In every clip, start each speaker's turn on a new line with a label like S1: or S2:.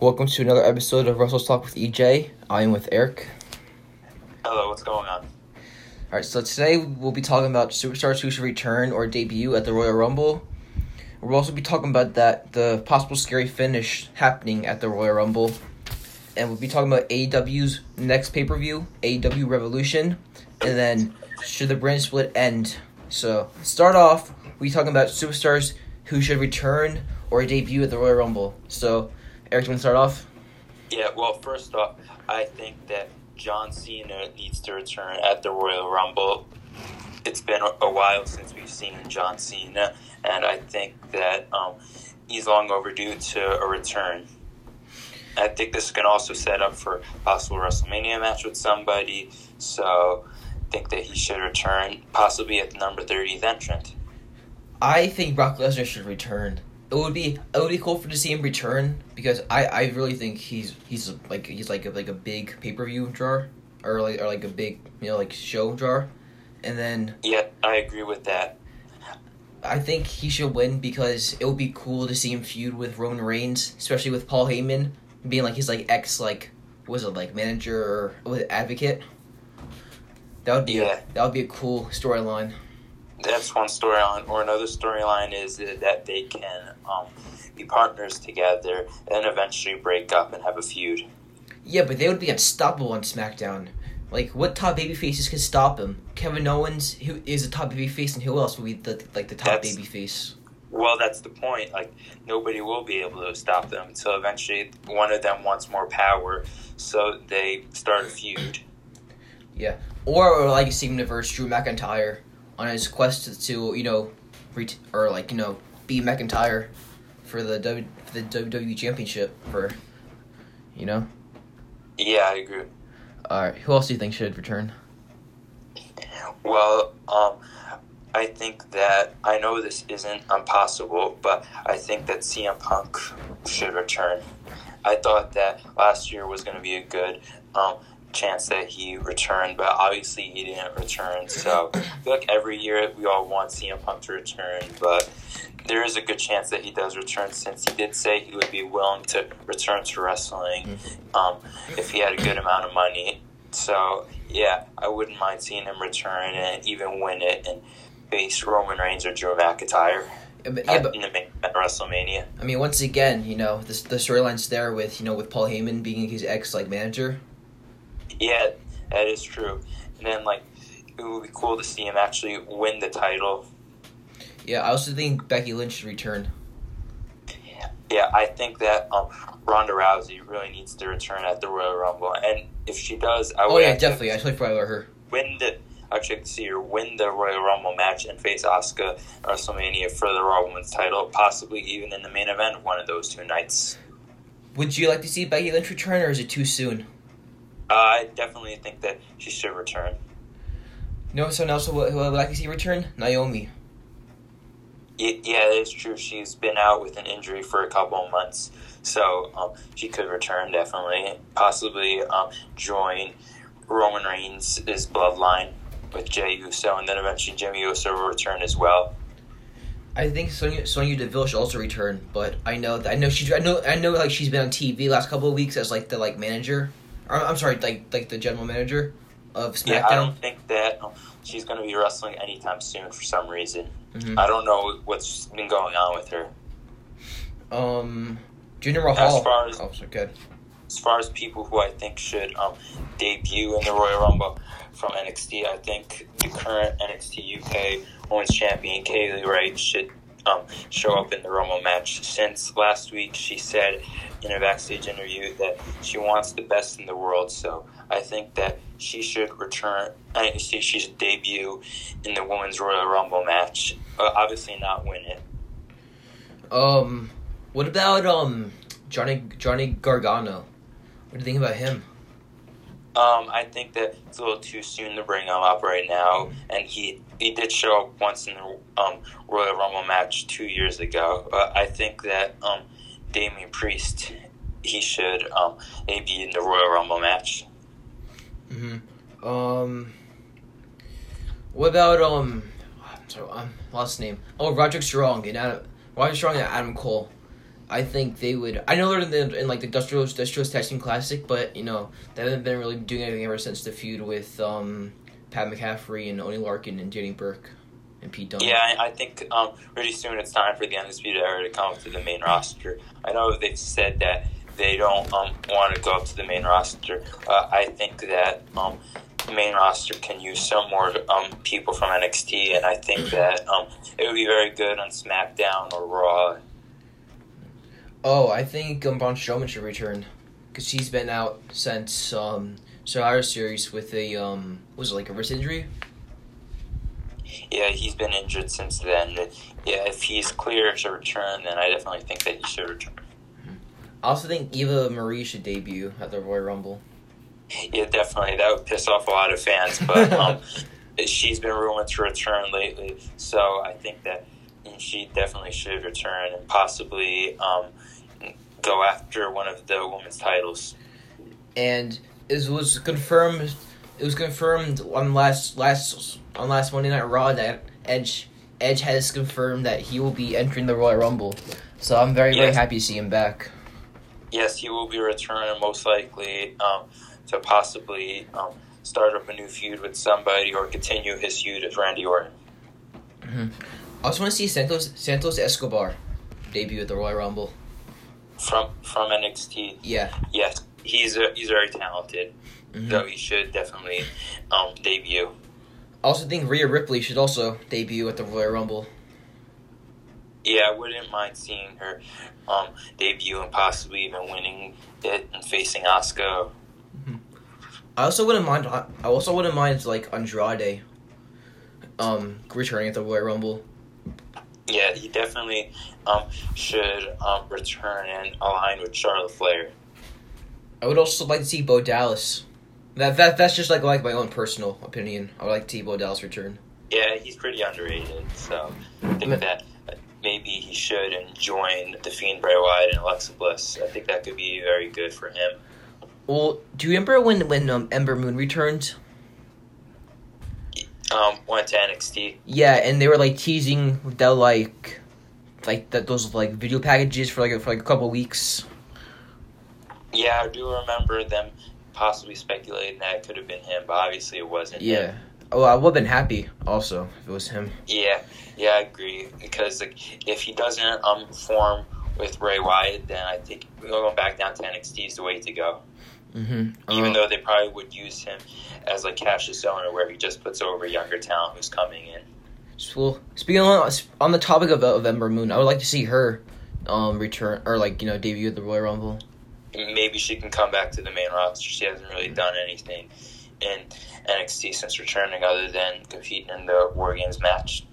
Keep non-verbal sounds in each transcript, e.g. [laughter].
S1: Welcome to another episode of Russell's Talk with EJ. I am with Eric.
S2: Hello, what's going on?
S1: Alright, so today we'll be talking about superstars who should return or debut at the Royal Rumble. We'll also be talking about that the possible scary finish happening at the Royal Rumble. And we'll be talking about AEW's next pay per view, AEW Revolution, and then should the brand split end. So start off, we talking about superstars who should return or debut at the Royal Rumble. So Eric, you want to start off?
S2: Yeah, well, first off, I think that John Cena needs to return at the Royal Rumble. It's been a while since we've seen John Cena, and I think that um, he's long overdue to a return. I think this can also set up for a possible WrestleMania match with somebody, so I think that he should return, possibly at the number 30th entrant.
S1: I think Brock Lesnar should return. It would be it would be cool for to see him return because I, I really think he's he's like he's like a, like a big pay per view draw or like or like a big you know like show draw, and then
S2: Yeah, I agree with that.
S1: I think he should win because it would be cool to see him feud with Roman Reigns, especially with Paul Heyman being like his like ex like was it like manager or was advocate. That would be
S2: Yeah.
S1: that would be a cool storyline.
S2: That's one storyline. Or another storyline is that they can um, be partners together and eventually break up and have a feud.
S1: Yeah, but they would be unstoppable on SmackDown. Like, what top baby faces could stop him? Kevin Owens, who is a top baby face, and who else would be the like the top
S2: That's-
S1: baby face?
S2: Well, that's the point. Like nobody will be able to stop them until eventually one of them wants more power, so they start a feud.
S1: Or, or like see him verse Drew McIntyre on his quest to you know, ret- or like you know, be McIntyre for the w- for the WWE Championship for, you know.
S2: Yeah, I agree.
S1: All right, who else do you think should return?
S2: Well, um, I think that I know this isn't impossible, but I think that CM Punk should return. I thought that last year was going to be a good um, chance that he returned, but obviously he didn't return. So I feel like every year we all want CM Punk to return, but there is a good chance that he does return since he did say he would be willing to return to wrestling um, if he had a good amount of money. So yeah, I wouldn't mind seeing him return and even win it and face Roman Reigns or Drew McIntyre
S1: Yeah, but, yeah,
S2: at,
S1: but
S2: in the main event WrestleMania.
S1: I mean, once again, you know, the the storyline's there with you know with Paul Heyman being his ex like manager.
S2: Yeah, that is true. And then like it would be cool to see him actually win the title.
S1: Yeah, I also think Becky Lynch should return.
S2: Yeah, I think that um, Ronda Rousey really needs to return at the Royal Rumble, and if she does, I would
S1: Oh yeah, definitely. I forgot about her.
S2: win the. Actually, see her win the Royal Rumble match and face Asuka at WrestleMania for the Raw Women's title, possibly even in the main event of one of those two nights.
S1: Would you like to see Becky Lynch return, or is it too soon?
S2: Uh, I definitely think that she should return.
S1: You know, someone else who would, who I would like to see return? Naomi.
S2: Yeah, it is true. She's been out with an injury for a couple of months, so um, she could return definitely. Possibly um, join Roman Reigns' bloodline with Jey Uso, and then eventually Jimmy Uso will return as well.
S1: I think Sonya Sonya Deville should also return, but I know that I know she's I know I know like she's been on TV last couple of weeks as like the like manager. Or, I'm sorry, like like the general manager of SmackDown.
S2: Yeah, I don't think that um, she's going to be wrestling anytime soon for some reason.
S1: Mhm.
S2: I don't know what's been going on with her.
S1: Um, Jinder Mahal.
S2: As far as
S1: oh, so good.
S2: as far as people who I think should um, debut in the Royal Rumble from NXT, I think the current NXT UK Women's Champion Kay Lee Ray should um, show up in the Rumble match. Since last week, she said in a backstage interview that she wants the best in the world. So I think that she should return. I see she should debut in the Women's Royal Rumble match. Uh, obviously, not win it.
S1: Um, what about um Johnny Johnny Gargano? What do you think about him?
S2: Um, I think that it's a little too soon to bring him up right now, and he he did show up once in the um, Royal Rumble match two years ago. But I think that um, Damian Priest he should um, maybe in the Royal Rumble match.
S1: Mm-hmm. Um, what about um, I'm um, lost name. Oh, Roderick Strong and Adam, Roderick Strong and Adam Cole. I think they would. I know they're in, the, in like the industrial industrial testing classic, but you know they haven't been really doing anything ever since the feud with um, Pat McCaffrey and Oney Lorcan and Danny Burch and Pete Dunne.
S2: Yeah, I, I think um, pretty soon it's time for the Undisputed Era to come up to the main roster. I know they've said that they don't um, want to go up to the main roster. Uh, I think that um, the main roster can use some more um, people from NXT, and I think that um, it would be very good on SmackDown or Raw.
S1: Oh, I think um, Braun Strowman should return because he's been out since um, Survivor Series with a um, was it like a wrist injury?
S2: Yeah, he's been injured since then. Yeah, if he's clear to return, then I definitely think that he should return.
S1: I also think Eva Marie should debut at the Royal Rumble.
S2: Yeah, definitely. That would piss off a lot of fans, but [laughs] um, she's been rumored to return lately, so I think that she definitely should return and possibly um, go after one of the women's titles.
S1: And it was confirmed. It was confirmed on last last on last Monday Night Raw that Edge Edge has confirmed that he will be entering the Royal Rumble. So I'm very very happy to see him back.
S2: Yes, he will be returning most likely um, to possibly um, start up a new feud with somebody or continue his feud with Randy Orton.
S1: I also want to see Santos Santos Escobar debut at the Royal Rumble.
S2: From from NXT,
S1: Yeah.
S2: yes, he's a, he's very talented,
S1: Mhm.
S2: so he should definitely um, debut.
S1: I also think Rhea Ripley should also debut at the Royal Rumble.
S2: Yeah, I wouldn't mind seeing her um, debut and possibly even winning it and facing Asuka.
S1: I also wouldn't mind. I also wouldn't mind like Andrade, um, returning at the Royal Rumble.
S2: Yeah, he definitely um, should um, return and align with Charlotte Flair.
S1: I would also like to see Bo Dallas. That that that's just like like my own personal opinion. I would like to see Bo Dallas return.
S2: Yeah, he's pretty underrated, so I think that maybe he should and join the Fiend Bray Wyatt and Alexa Bliss. I think that could be very good for him.
S1: Well, do you remember when when um, Ember Moon returned?
S2: Um, went to NXT.
S1: Yeah, and they were like teasing the like like that those like video packages for like for like a couple weeks.
S2: Yeah, I do remember them possibly speculating that it could have been him, but obviously it wasn't. him.
S1: Yeah. Oh, I would have been happy also if it was him.
S2: Yeah, yeah, I agree. Because like, if he doesn't um form with Bray Wyatt, then I think going back down to NXT is the way to go.
S1: Mm-hmm.
S2: Even though they probably would use him as like Cassius Ohno, where he just puts over younger talent who's coming in.
S1: Well, speaking on, on the topic of, of Ember Moon, I would like to see her um return or like you know debut at the Royal Rumble.
S2: Maybe she can come back to the main roster. She hasn't really done anything in NXT since returning, other than competing in the War Games match.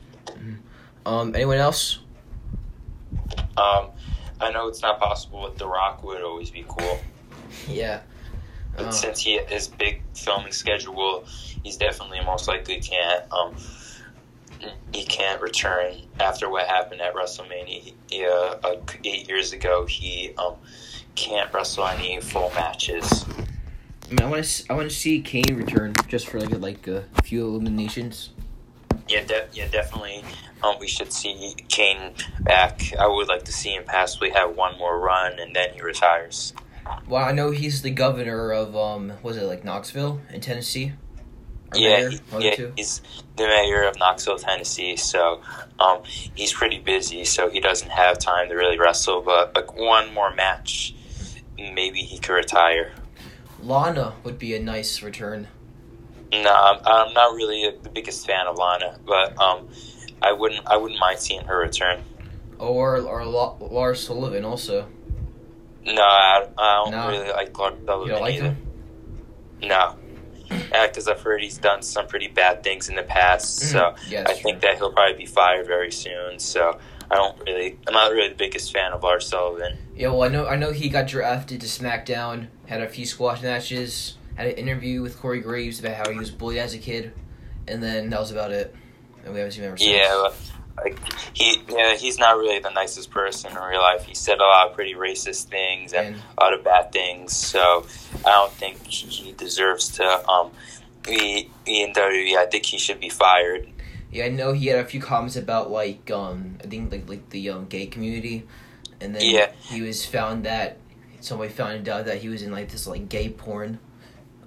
S1: Um, anyone else?
S2: Um, I know it's not possible, but The Rock would always be cool. [laughs]
S1: Yeah.
S2: But
S1: Uh,
S2: since he his big filming schedule, he's definitely most likely can't um he can't return after what happened at WrestleMania he, uh, eight years ago. He um can't wrestle any full matches.
S1: I mean, I want to I want to see Kane return just for like a, like a few eliminations.
S2: Yeah, de- yeah, definitely. Um, we should see Kane back. I would like to see him possibly have one more run and then he retires.
S1: Well, I know he's the governor of um, was it like Knoxville in Tennessee? Or
S2: yeah,
S1: mayor,
S2: he-
S1: one of the
S2: yeah,
S1: two?
S2: he's the mayor of Knoxville, Tennessee. So um, he's pretty busy, so he doesn't have time to really wrestle. But like one more match, maybe he could retire.
S1: Lana would be a nice return.
S2: No, I'm, I'm not really the biggest fan of Lana, but um, I wouldn't I wouldn't mind seeing her return.
S1: Or or La- Lars Sullivan also.
S2: No, I, I don't
S1: No.
S2: really like Clark
S1: You
S2: Sullivan
S1: like
S2: either.
S1: him?
S2: No. Yeah, because I've heard he's done some pretty bad things in the past, so
S1: Mhm. Yeah,
S2: I
S1: that's
S2: think that he'll probably be fired very soon. So I don't really, I'm not really the biggest fan of Lars Sullivan.
S1: Yeah, well, I know I know he got drafted to SmackDown, had a few squash matches, had an interview with Corey Graves about how he was bullied as a kid, and then that was about it. And we haven't seen him ever since.
S2: Yeah, like he, yeah, he's not really the nicest person in real life. He said a lot of pretty racist things and
S1: And
S2: a lot of bad things. So I don't think he deserves to um be, be in WWE. I think he should be fired.
S1: yeah, I know he had a few comments about like um I think like like the um, gay community, and then
S2: Yeah.
S1: he was found that somebody found out that he was in like this like gay porn.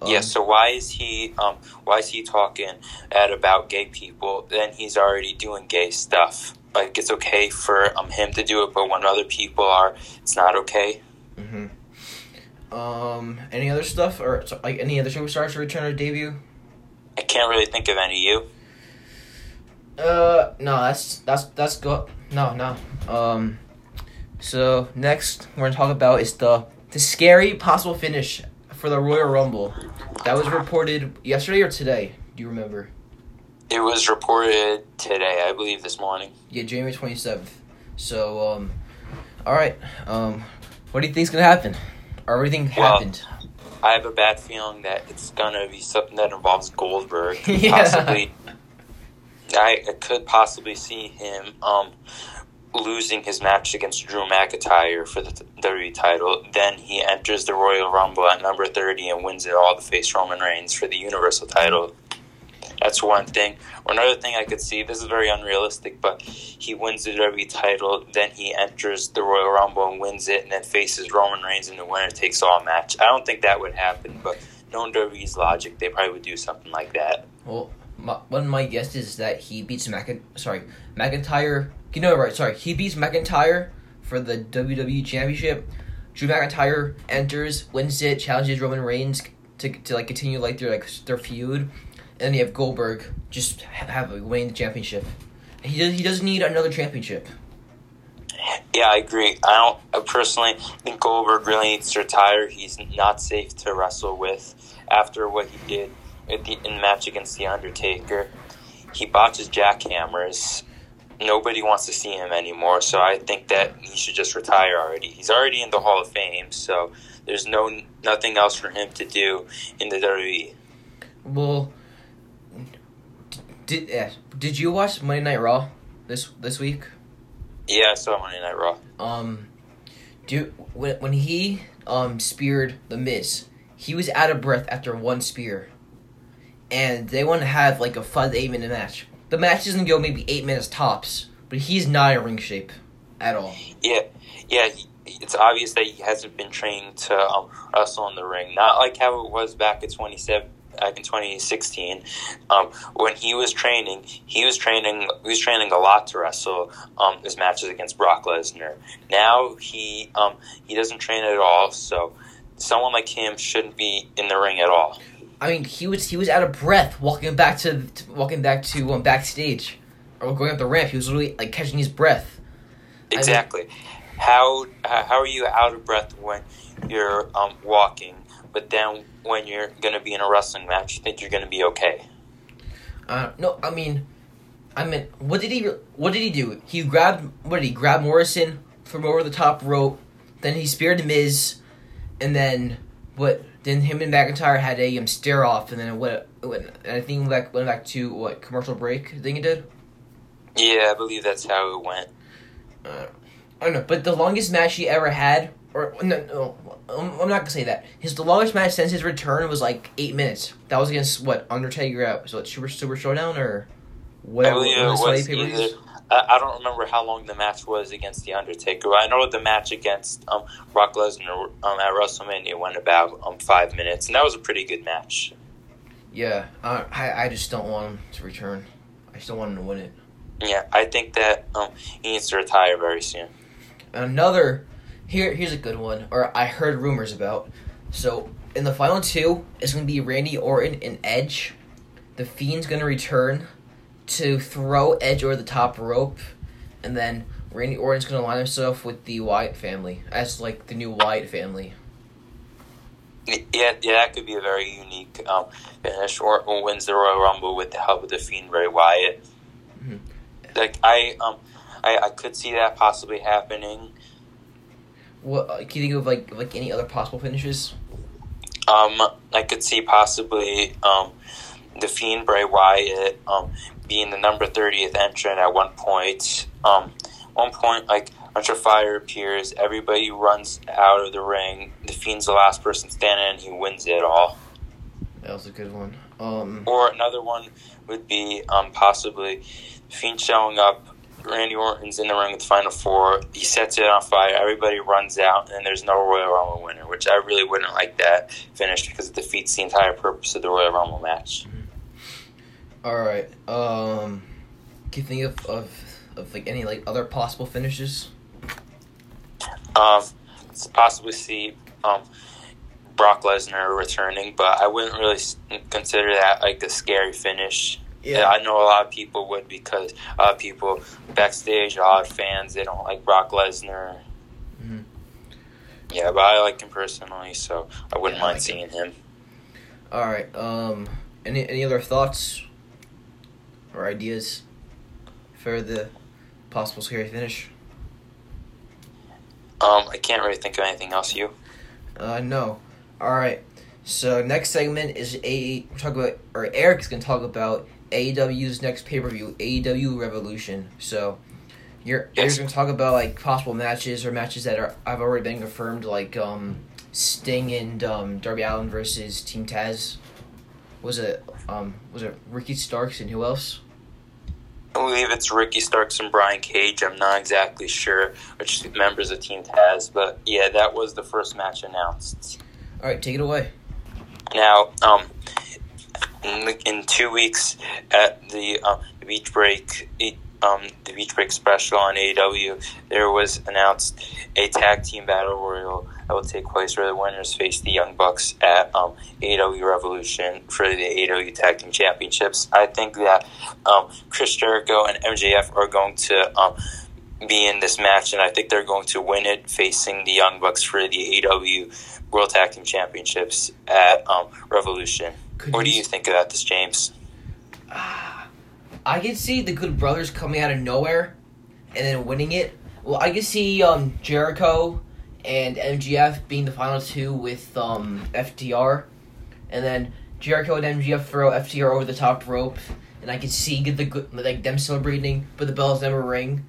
S1: Um,
S2: yeah. So why is he um why is he talking at about gay people? Then he's already doing gay stuff. Like it's okay for um him to do it, but when other people are, it's not okay.
S1: hmm Um. Any other stuff or like any other superstars to return or debut?
S2: I can't really think of any. You?
S1: Uh, no, that's that's that's good. No, no. Um, so next we're gonna talk about is the the scary possible finish for the Royal Rumble. That was reported yesterday or today. Do you remember?
S2: It was reported today, I believe, this morning.
S1: Yeah, January twenty seventh. So um, all right. Um, what do you think's gonna happen? Or everything
S2: Well,
S1: happened?
S2: I have a bad feeling that it's gonna be something that involves Goldberg. [laughs]
S1: Yeah.
S2: Possibly, I, I could possibly see him um, losing his match against Drew McIntyre for the WWE title. Then he enters the Royal Rumble at number thirty and wins it all to face Roman Reigns for the Universal title. That's one thing. Or another thing I could see. This is very unrealistic, but he wins the WWE title. Then he enters the Royal Rumble and wins it, and then faces Roman Reigns in the winner takes all match. I don't think that would happen, but knowing WWE's logic, they probably would do something like that.
S1: Well, my, one of my guesses is that he beats Mc. Sorry, McIntyre. You know, right? Sorry, he beats McIntyre for the WWE Championship. Drew McIntyre enters, wins it, challenges Roman Reigns to, to like continue like their like their feud, and then you have Goldberg just ha- have like, winning the championship. He does. He doesn't need another championship.
S2: Yeah, I agree. I don't I personally think Goldberg really needs to retire. He's not safe to wrestle with after what he did at the, in the match against The Undertaker. He botches jackhammers. Nobody wants to see him anymore, so I think that he should just retire already. He's already in the Hall of Fame, so there's no nothing else for him to do in the. WWE.
S1: Well, did yeah, did you watch Monday Night Raw this this week?
S2: Yeah, I saw Monday Night Raw.
S1: um do when when he um speared the Miz, he was out of breath after one spear. And they want to have like a five eight minute match. The match doesn't go maybe eight minutes tops, but he's not in ring shape at all.
S2: Yeah, yeah. He, it's obvious that he hasn't been trained to um, wrestle in the ring. Not like how it was back in twenty seven, back in twenty sixteen, um, when he was training. He was training. He was training a lot to wrestle um, his matches against Brock Lesnar. Now he um, he doesn't train at all. So someone like him shouldn't be in the ring at all.
S1: I mean, he was he was out of breath walking back to, to walking back to um, backstage or going up the ramp. He was literally like catching his breath. mean-
S2: Exactly. how uh, how are you out of breath when you're um, walking, but then when you're going to be in a wrestling match, you think you're going to be okay?
S1: Uh, no, I mean, I mean, what did he? What did he do? He grabbed. What did he grab Morrison from over the top rope? Then he speared Miz, and then what? Then him and McIntyre had a um, stare off, and then what? what and I think went back went back to what commercial break? I think he did.
S2: Yeah, I believe that's how it went.
S1: Uh, I don't know, but the longest match he ever had, or no, no, I'm not gonna say that. His the longest match since his return was like eight minutes. That was against what Undertaker at so what, Super Super Showdown or
S2: I
S1: whatever.
S2: believe it
S1: of the Saudi
S2: was either. I don't remember how long the match was against the Undertaker. I know the match against um, Brock Lesnar um, at WrestleMania went about um, five minutes, and that was a pretty good match.
S1: Yeah, uh, I I just don't want him to return. I still want him to win it.
S2: Yeah, I think that um, he needs to retire very soon.
S1: Another here here's a good one, or I heard rumors about. So in the final two, it's gonna be Randy Orton and Edge. The Fiend's gonna return to throw Edge over the top rope, and then Randy Orton's gonna line himself with the Wyatt family as like the new Wyatt family.
S2: Yeah, yeah, that could be a very unique um, finish. Orton wins the Royal Rumble with the help of the Fiend Bray Wyatt.
S1: Mhm.
S2: Like I, um, I, I could see that possibly happening.
S1: What uh, can you think of like like any other possible finishes?
S2: Um, I could see possibly um, the Fiend Bray Wyatt um, being the number thirtieth entrant at one point. Um, one point, like Hunter Fire appears, everybody runs out of the ring. The Fiend's the last person standing, and he wins it all.
S1: That was a good one. Um,
S2: Or another one would be um, possibly Fiend showing up, Randy Orton's in the ring with the Final Four. He sets it on fire. Everybody runs out, and there's no Royal Rumble winner, which I really wouldn't like that finish because it defeats the entire purpose of the Royal Rumble match.
S1: All right. Um, can you think of, of of like any like other possible finishes?
S2: Um, possibly see um, Brock Lesnar returning, but I wouldn't really consider that like a scary finish. Yeah. I know a lot of people would because a lot of people backstage, a lot of fans, they don't like Brock Lesnar.
S1: Mhm.
S2: Yeah, but I like him personally, so I wouldn't
S1: Yeah, I
S2: mind
S1: like
S2: seeing him.
S1: All right. Um, any any other thoughts or ideas for the possible scary finish?
S2: Um, I can't really think of anything else. You?
S1: Uh, no. All right. So next segment is a we're talking about or Eric's gonna talk about AEW's next pay per view, AEW Revolution. So you're
S2: Yes.
S1: you're gonna talk about like possible matches or matches that are I've already been confirmed, like um Sting and um Darby Allin versus Team Taz. Was it um was it Ricky Starks and who else?
S2: I believe it's Ricky Starks and Brian Cage. I'm not exactly sure which members of Team Taz, but yeah, that was the first match announced.
S1: All right, take it away.
S2: Now, um, in, the, in two weeks at the, um, the Beach Break, um, the Beach Break special on AEW, there was announced a tag team battle royal that will take place where the winners face the Young Bucks at um, AEW Revolution for the AEW Tag Team Championships. I think that um, Chris Jericho and MJF are going to um, be in this match, and I think they're going to win it facing the Young Bucks for the AEW World Tag Team Championships at um, Revolution.
S1: Could
S2: What do
S1: you
S2: think about this, James?
S1: Ah, I can see the Good Brothers coming out of nowhere and then winning it. Well, I can see um, Jericho and MJF being the final two with um, FTR, and then Jericho and MJF throw FTR over the top rope, and I can see the like them celebrating, but the bells never ring.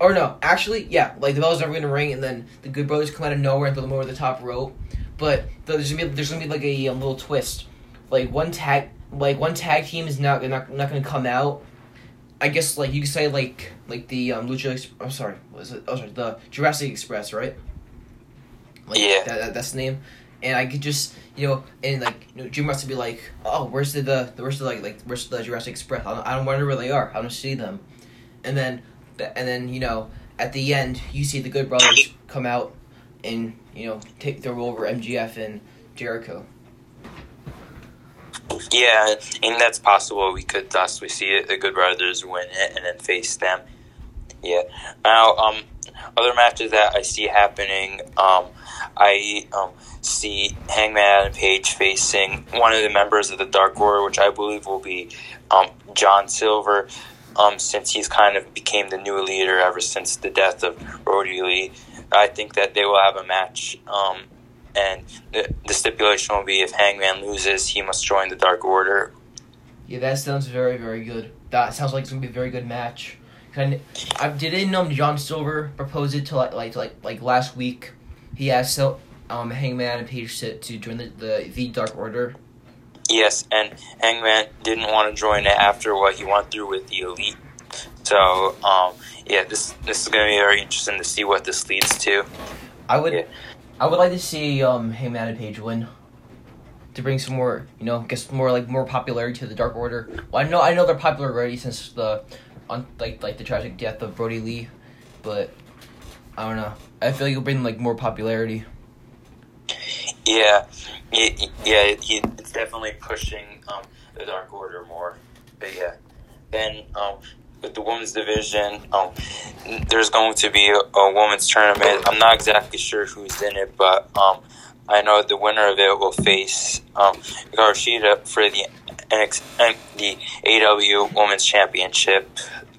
S1: Or no, actually, yeah, like the bells never gonna ring, and then the Good Brothers come out of nowhere and throw them over the top rope. But there's gonna be there's gonna be like a, um, little twist, like one tag like one tag team is not not not gonna come out. I guess like you could say like like the um, Lucha. I'm sorry, what is it? Oh, sorry, the Jurassic Express, right? Like,
S2: Yeah.
S1: that, that, that's the name. And I could just you know and like you know Jim Ross would be like, oh, where's the the where's the like like where's the Jurassic Express? I don't, I don't wonder where they are. I don't see them. And then and then you know at the end you see the Good Brothers come out and you know take their role over MJF and Jericho.
S2: Yeah, and that's possible. We could possibly see it, the Good Brothers win it and then face them. Yeah. Now, um, other matches that I see happening, um, I um, see Hangman Adam Page facing one of the members of the Dark Order, which I believe will be um, John Silver, um, since he's kind of became the new leader ever since the death of Brodie Lee. I think that they will have a match, um, and the, the stipulation will be if Hangman loses, he must join the Dark Order.
S1: Yeah, that sounds very, very good. That sounds like it's gonna be a very good match. Kind I didn't know John Silver proposed it to like like like like last week. He asked um Hangman and Page to, to join the, the the Dark Order.
S2: Yes, and Hangman didn't want to join it after what he went through with the Elite. So, um, yeah, this this is going to be very interesting to see what this leads to.
S1: I would
S2: Yeah.
S1: I would like to see um Hangman and Page win. To bring some more, you know, get some more like more popularity to the Dark Order. Well, I know I know they're popular already since the, on like like the tragic death of Brodie Lee, but I don't know. I feel like it'll bring like more popularity.
S2: Yeah, yeah, he, it's definitely pushing um, the Dark Order more. But yeah, then um, with the women's division, um, there's going to be a, a women's tournament. I'm not exactly sure who's in it, but um, I know the winner of it will face um, Garshida for the NX, the AW Women's Championship.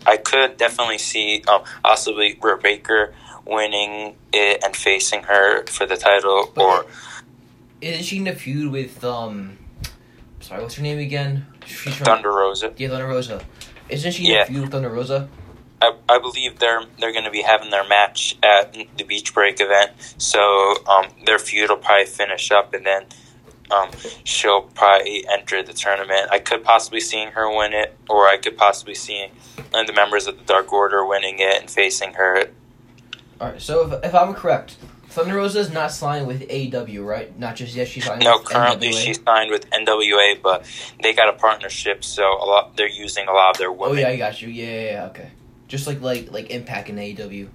S2: I could definitely see um, possibly Britt Baker winning it and facing her for the title, or
S1: Isn't she in a feud with um? Sorry, what's her name again? She's from
S2: Thunder Rosa.
S1: Yeah, Thunder Rosa. Isn't she in
S2: Yeah.
S1: a feud with Thunder Rosa?
S2: I, I believe they're they're going to be having their match at the Beach Break event, so um, their feud will probably finish up, and then um, she'll probably enter the tournament. I could possibly seeing her win it, or I could possibly seeing the members of the Dark Order winning it and facing her.
S1: All right. So if, if I'm correct, Thunder Rosa is not signed with AEW, right? Not just yet. She's signed.
S2: No,
S1: with
S2: currently
S1: NWA.
S2: she's signed with NWA, but they got a partnership, so a lot they're using a lot of their women.
S1: Oh yeah, I got you. Yeah, yeah, yeah, okay. Just like like like Impact and AEW.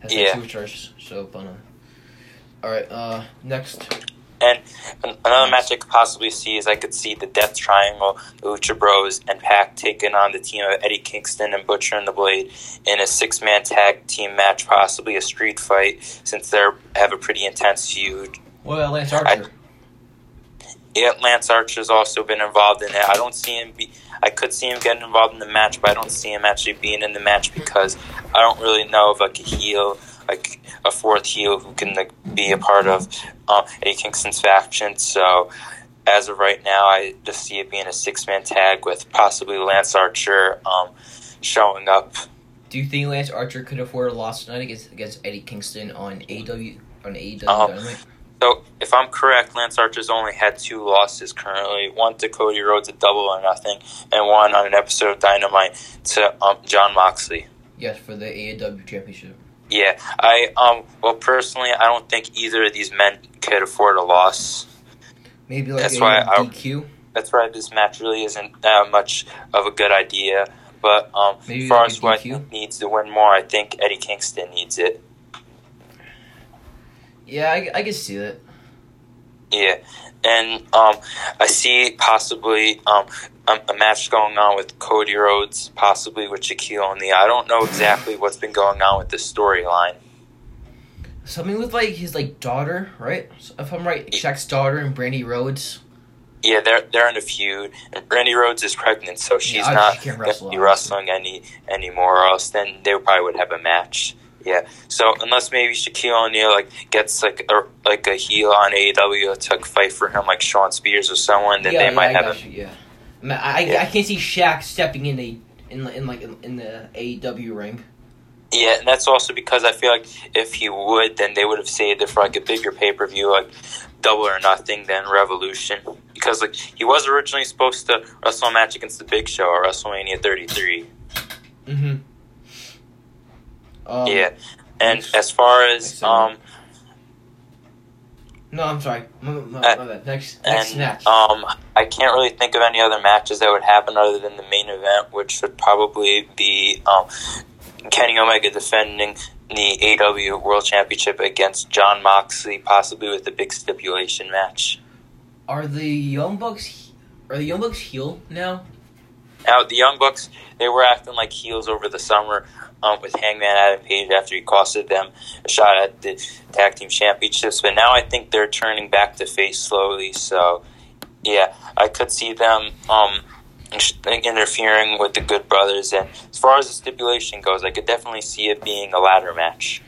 S1: Has like
S2: Yeah.
S1: superstars. So fun. All right. Uh, next.
S2: And another match I could possibly see is I could see the Death Triangle, the Lucha Bros, and Pac taking on the team of Eddie Kingston and Butcher and the Blade in a six man tag team match, possibly a street fight, since they have a pretty intense feud.
S1: Well, Lance Archer.
S2: Yeah, Lance Archer's also been involved in it. I don't see him be. I could see him getting involved in the match, but I don't see him actually being in the match because I don't really know if like a heel, like a fourth heel who can like be a part of um, Eddie Kingston's faction. So as of right now, I just see it being a six man tag with possibly Lance Archer um, showing up.
S1: Do you think Lance Archer could afford a loss tonight against against Eddie Kingston on AEW on AEW
S2: Um,
S1: Dynamite?
S2: So, if I'm correct, Lance Archer's only had two losses currently. One to Cody Rhodes, a double or nothing, and one on an episode of Dynamite to um, Jon Moxley.
S1: Yes, for the AEW championship.
S2: Yeah, I um. Well, personally, I don't think either of these men could afford a loss.
S1: Maybe like
S2: That's
S1: a
S2: why I-
S1: DQ.
S2: That's why this match really isn't that much of a good idea. But um,
S1: Maybe
S2: as far
S1: like
S2: as think needs to win more, I think Eddie Kingston needs it.
S1: Yeah, I, I can see that.
S2: Yeah, and um, I see possibly um, a, a match going on with Cody Rhodes, possibly with Shaquille O'Neal. I don't know exactly what's been going on with this storyline.
S1: Something with like his like daughter, right? If I'm right, Shaq's daughter and Brandi Rhodes.
S2: Yeah, they're they're in a feud, and Brandi Rhodes is pregnant, so she's
S1: Yeah,
S2: not
S1: she
S2: going
S1: wrestle,
S2: to be wrestling any anymore. Or else, then they probably would have a match. Yeah, so unless maybe Shaquille O'Neal like gets like a like a heel on AEW to like, fight for him, like Shawn Spears or someone, then
S1: yeah,
S2: they
S1: yeah,
S2: might
S1: I
S2: have a
S1: you, yeah. I, I,
S2: Yeah.
S1: I can't see Shaq stepping in the in in like in, the AEW ring.
S2: Yeah, and that's also because I feel like if he would, then they would have saved it for like a bigger pay per view, like Double or Nothing, than Revolution. Because like he was originally supposed to wrestle a match against the Big Show at WrestleMania 33.
S1: Mm-hmm. Um,
S2: yeah, and as far as um
S1: No, I'm sorry. My, my,
S2: Uh,
S1: my bad. Next, next
S2: and
S1: match.
S2: um I can't really think of any other matches that would happen other than the main event, which would probably be um Kenny Omega defending the AW World Championship against Jon Moxley, possibly with a big stipulation match.
S1: are the Young Bucks? Are the Young Bucks heel now?
S2: Now, the Young Bucks, they were acting like heels over the summer um, with Hangman Adam Page after he costed them a shot at the tag team championships. But now I think they're turning back to face slowly. So, yeah, I could see them um, interfering with the Good Brothers. And as far as the stipulation goes, I could definitely see it being a ladder match.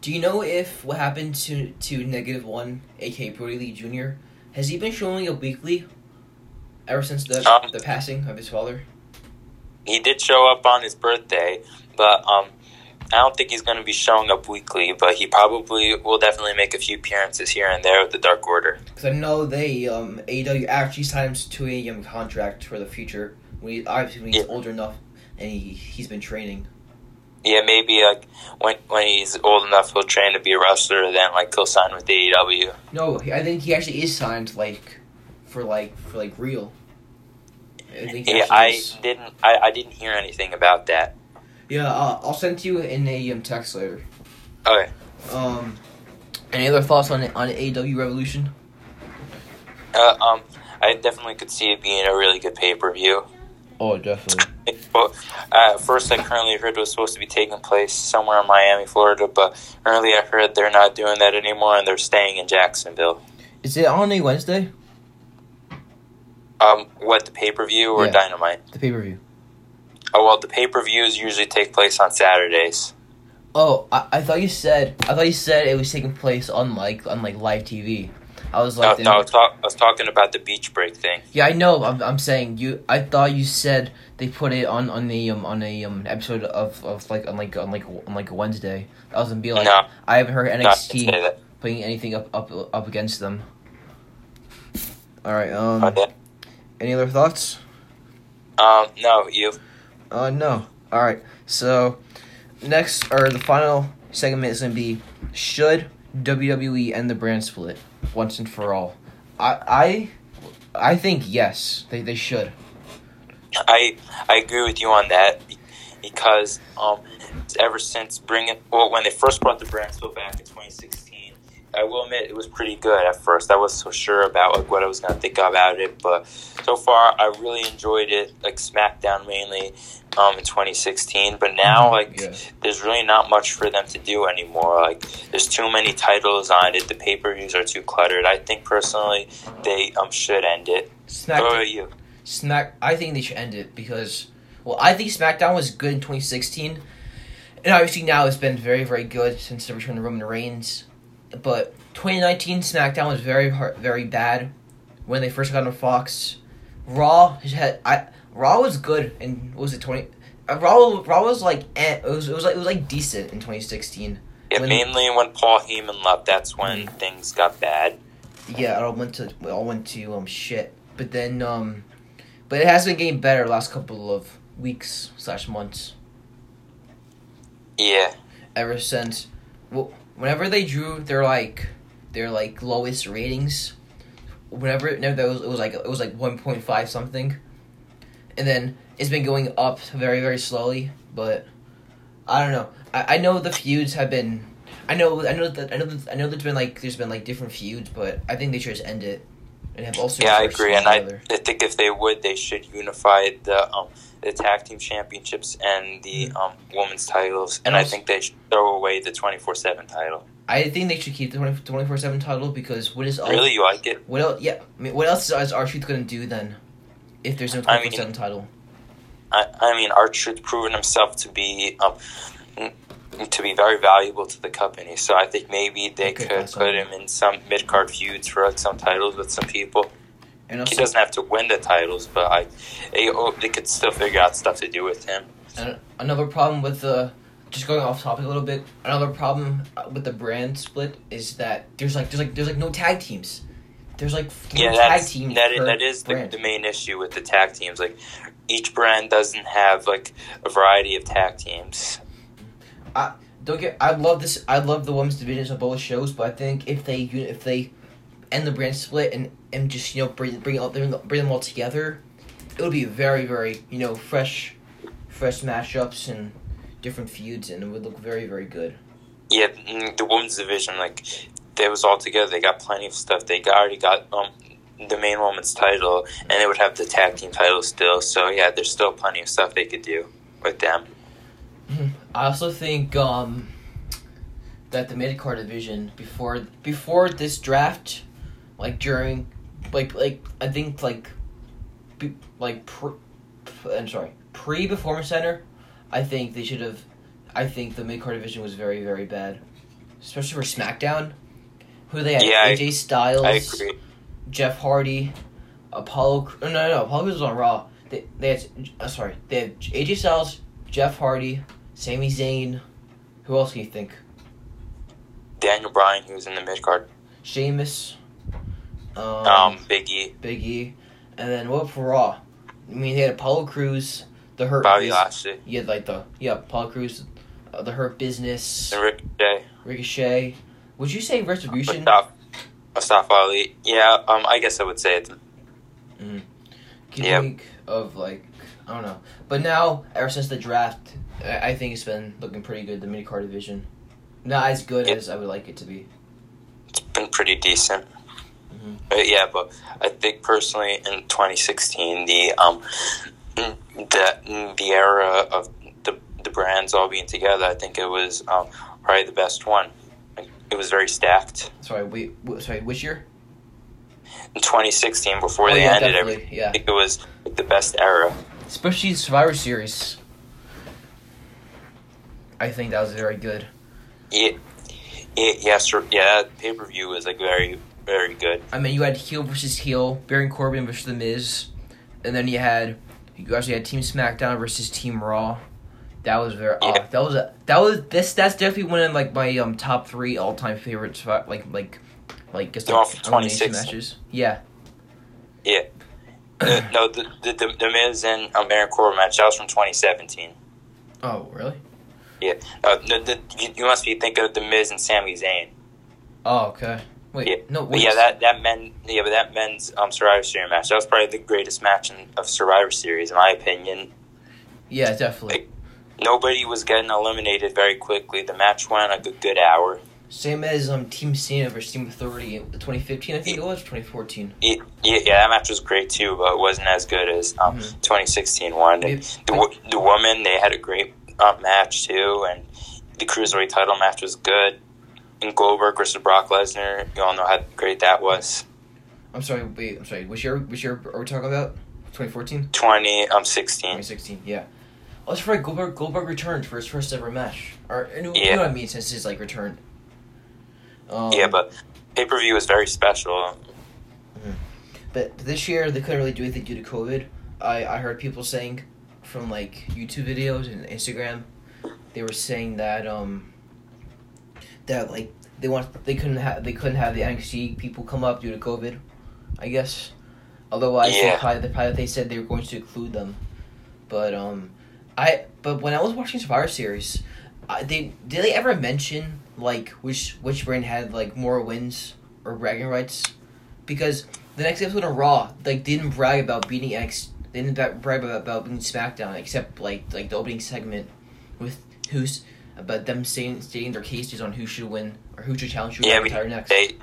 S1: Do you know if what happened to to negative one, aka Brodie Lee Jr. Has he been showing up weekly ever since the
S2: Um,
S1: the passing of his father?
S2: He did show up on his birthday, but um, I don't think he's going to be showing up weekly. But he probably will definitely make a few appearances here and there with the Dark Order.
S1: Because I know they um AEW actually signed him to a um, contract for the future when he obviously when he's
S2: Yeah.
S1: older enough and he he's been training.
S2: Yeah, maybe like when when he's old enough, he'll train to be a wrestler. Then like he'll sign with AEW.
S1: No, I think he actually is signed like for like for like real. I think
S2: Yeah, I
S1: is.
S2: didn't. I, I didn't hear anything about that.
S1: Yeah, uh, I'll send to you in a um, text later.
S2: Okay.
S1: Um, any other thoughts on on AEW Revolution?
S2: Uh, um, I definitely could see it being a really good pay per view.
S1: Oh, definitely.
S2: But uh, first, I currently heard it was supposed to be taking place somewhere in Miami, Florida. But early, I heard they're not doing that anymore, and they're staying in Jacksonville.
S1: Is it on a Wednesday?
S2: Um, what the pay per view or
S1: Yeah.
S2: Dynamite?
S1: The pay per view.
S2: Oh well, the pay per views usually take place on Saturdays.
S1: Oh, I, I thought you said I thought you said it was taking place on like on like live TV. I was like,
S2: no, I was, talk, I was talking about the beach break thing.
S1: yeah, I know. I'm, I'm saying you. I thought you said they put it on on the um on a um episode of, of like on like on like on like a Wednesday. I was gonna be like,
S2: No.
S1: I haven't heard
S2: No, I didn't say
S1: NXT
S2: that.
S1: putting anything up up up against them. All right. Um.
S2: Yeah.
S1: Any other thoughts?
S2: Um, no, you.
S1: Uh, no. All right. So, next or the final segment is gonna be should WWE end the brand split once and for all? I I I think yes. They they should.
S2: I I agree with you on that because um, ever since bringing well when they first brought the brand split back in 2016, I will admit it was pretty good at first. I wasn't so sure about like what I was gonna think about it, but so far I really enjoyed it. Like SmackDown mainly um, in 2016, but now
S1: Mhm,
S2: like
S1: yeah.
S2: there's really not much for them to do anymore. Like there's too many titles on it. The pay per views are too cluttered. I think personally they um should end it.
S1: Smack
S2: What about you?
S1: Smack. I think they should end it because well, I think SmackDown was good in 2016, and obviously now it's been very very good since the return of Roman Reigns. But 2019 SmackDown was very hard, very bad when they first got on Fox. Raw had I Raw was good and what was it 20 uh, Raw Raw was like eh, it was it was like it was like decent in 2016.
S2: Yeah,
S1: When-
S2: mainly when Paul Heyman left, that's when things got bad.
S1: Yeah, it all went to it all went to um shit. But then um, but it has been getting better the last couple of weeks slash months.
S2: Yeah,
S1: Ever since, well, whenever they drew their like their like lowest ratings, whenever no, that was it was like it was like one point five something, and then it's been going up very very slowly. But I don't know. I, I know the feuds have been. I know I know that I know that, I know there's been like there's been like different feuds, but I think they should just end it and have also.
S2: yeah, I agree, and I, I think if they would, they should unify the um the tag team championships and the um women's titles, and,
S1: And
S2: I think they should throw away the twenty four seven title.
S1: I think they should keep the 24 7 title because what is
S2: Really, you like it?
S1: What else? Yeah, I mean, what else is R Truth gonna do then? If there's no
S2: I
S1: 24 7 title,
S2: I, I mean, R Truth proven himself to be um to be very valuable to the company. So I think maybe they
S1: Okay,
S2: could put him in some mid card feuds for like some titles with some people.
S1: And
S2: He doesn't have to win the titles, but I they, oh, they could still figure out stuff to do with him.
S1: and another problem with the just going off topic a little bit. Another problem with the brand split is that there's like there's like there's like no tag teams. There's like
S2: Yeah,
S1: tag teams.
S2: That is, that is the, the main issue with the tag teams. Like each brand doesn't have like a variety of tag teams.
S1: I don't get. I love this. I love the women's divisions of both shows, but I think if they if they end the brand split and and just you know bring bring all bring, bring them all together, it would be very very you know fresh, fresh mashups and different feuds, and it would look very very good.
S2: Yeah, mm, the women's division, like they was all together. They got plenty of stuff. They got, already got um the main women's title, and they would have the tag team title still. So yeah, there's still plenty of stuff they could do with them.
S1: I also think um, that the mid card division before before this draft, like during, like like I think like, be, like pre, I'm sorry pre performance center, I think they should have. I think the mid card division was very very bad, especially for SmackDown. Who they had
S2: Yeah, I-
S1: AJ Styles,
S2: I.
S1: Jeff Hardy, Apollo. No, no, no. Apollo was on Raw. They, they had. Uh, sorry, they had AJ Styles, Jeff Hardy, Sami Zayn. Who else can you think?
S2: Daniel Bryan, who was in the mid card,
S1: Sheamus. Um,
S2: um, Big E,
S1: Big E, and then what for Raw? I mean, they had Apollo Crews, the Hurt.
S2: Bobby Lashley,
S1: You had like the yeah Apollo Crews, uh, the Hurt Business,
S2: and Ricochet,
S1: Ricochet. Would you say Retribution?
S2: Mustafa, Mustafa Ali. Yeah, um, I guess I would say it.
S1: Can you
S2: Yep.
S1: think of like I don't know, but now ever since the draft, I I think it's been looking pretty good. The mid card division, not as good
S2: Yep.
S1: as I would like it to be.
S2: It's been pretty decent.
S1: Mhm.
S2: But yeah, but I think personally in 2016, the um, [clears throat] the the era of the the brands all being together, I think it was um, probably the best one. Like, It was very stacked.
S1: Sorry, wait, sorry, which year?
S2: In 2016, before
S1: Oh,
S2: they
S1: yeah,
S2: ended everything,
S1: yeah.
S2: I think it was like, the best era.
S1: Especially Survivor Series. I think that was very good.
S2: Yeah, yeah, yeah, sure, yeah pay per view was like very very good.
S1: I mean, you had heel versus heel, Baron Corbin versus The Miz, and then you had you actually had Team SmackDown versus Team Raw. That was very.
S2: Yeah.
S1: that was a, that was this. That's definitely one of like my um top three all time favorites. Like like like just like
S2: for 26.
S1: matches. Yeah,
S2: Yeah. Uh, no, the, the the the Miz and um, Baron Corbin match that was from 2017.
S1: Oh, really?
S2: Yeah. Uh, the, the, you, you must be thinking of the Miz and Sami Zayn.
S1: Oh, okay. Wait,
S2: Yeah,
S1: no,
S2: yeah, that that men yeah, but that men's um Survivor Series match that was probably the greatest match in, of Survivor Series in my opinion.
S1: yeah, definitely.
S2: Nobody was getting eliminated very quickly. The match went a good, good hour.
S1: Same as um Team Cena versus Team Authority in 2015, I think it was 2014.
S2: Yeah, yeah, yeah, that match was great too, but it wasn't as good as um,
S1: Mhm.
S2: 2016 one. The the woman they had a great uh, match too, and the cruiserweight title match was good. And Goldberg versus Brock Lesnar, you all know how great that was.
S1: I'm sorry. Wait, I'm sorry. Which year? Which year are we talking about? 2014,
S2: 20 um 16.
S1: 2016. Yeah. Oh, that's right. Goldberg Goldberg returned for his first ever match. Or you know, you know what I mean? Since his like return. Um,
S2: Yeah, but pay per view was very special.
S1: But this year they couldn't really do anything due to COVID. I, I heard people saying from like YouTube videos and Instagram, they were saying that um that like they want they couldn't have they couldn't have the NXT people come up due to COVID, I guess. Otherwise,
S2: Yeah.
S1: probably, they probably they said they were going to include them, but um, I but when I was watching Survivor Series, I, they did they ever mention like which which brand had like more wins or bragging rights? Because the next episode of Raw, like didn't brag about beating X. They didn't brag about, about beating SmackDown, except like like the opening segment with who's about them saying stating their cases on who should win or who should challenge Drew
S2: Yeah,
S1: McIntyre next.
S2: They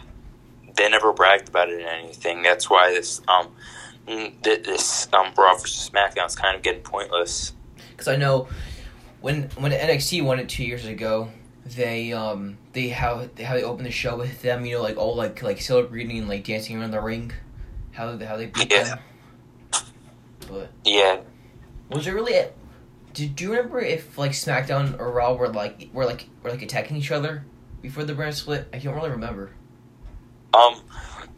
S2: they never bragged about it in anything. That's why this um mm, this um Raw versus SmackDown is kind of getting pointless.
S1: Because I know when when NXT won it two years ago, they um they how they how they opened the show with them, you know, like all like like celebrating and like dancing around the ring, how how they beat
S2: Yeah.
S1: them. But
S2: Yeah,
S1: was it really? Did do you remember if like SmackDown or Raw were like were like were like attacking each other before the brand split? I can't really remember.
S2: Um,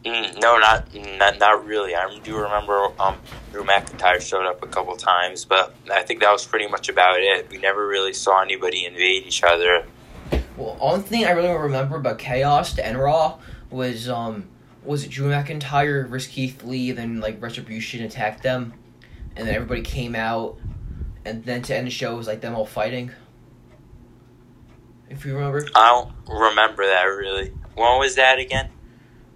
S2: mm, no, not not not really. I do remember um Drew McIntyre showed up a couple times, but I think that was pretty much about it. We never really saw anybody invade each other.
S1: Well, only thing I really remember about Chaos and Raw was um was it Drew McIntyre versus Keith Lee, then like Retribution attacked them, and then everybody came out, and then to end the show it was like them all fighting. If you remember,
S2: I don't remember that really. When was that again?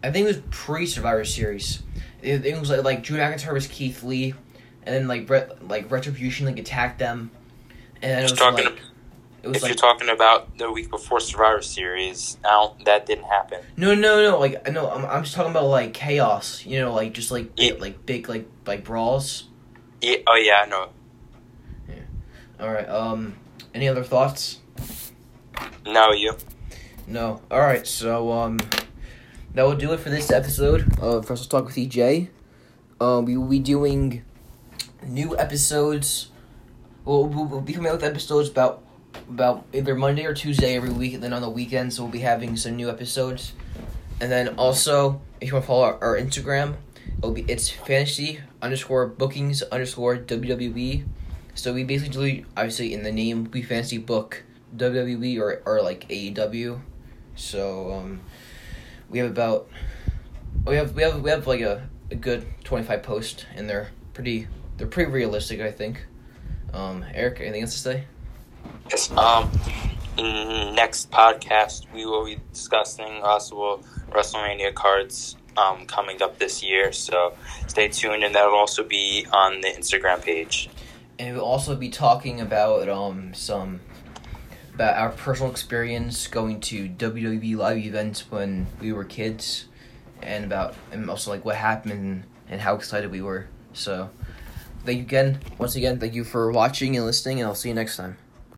S1: I think it was pre Survivor Series. It, it was like like Drew McIntyre versus Keith Lee, and then like Re- like Retribution like attacked them, and it was
S2: talking
S1: like it was
S2: if
S1: like
S2: you're talking about the week before Survivor Series, don't, that didn't happen.
S1: No, no, no. Like, no, I'm, I'm just talking about like chaos. You know, like just like
S2: Yeah.
S1: big, like big, like like brawls.
S2: Yeah, oh yeah, I know.
S1: All right. Um, any other thoughts?
S2: No, you.
S1: No. All right. So um, that will do it for this episode of Wrestle Talk with EJ. Um, we will be doing new episodes. We'll, we'll, we'll be coming out with episodes about about either Monday or Tuesday every week, and then on the weekends we'll be having some new episodes. And then also, if you want to follow our, our Instagram, it'll be it's fantasy underscore bookings underscore WWE. So we basically obviously in the name we fancy book WWE or or like AEW. So um, we have about we have we have we have like a, a good twenty five posts and they're pretty they're pretty realistic I think. Um, Eric, anything else to say?
S2: Yes. Um, mm, next podcast we will be discussing possible WrestleMania cards um coming up this year. So stay tuned, and that'll also be on the Instagram page.
S1: And we'll also be talking about um some about our personal experience going to WWE live events when we were kids, and about and also like what happened and how excited we were. So, thank you again, once again, thank you for watching and listening, and I'll see you next time.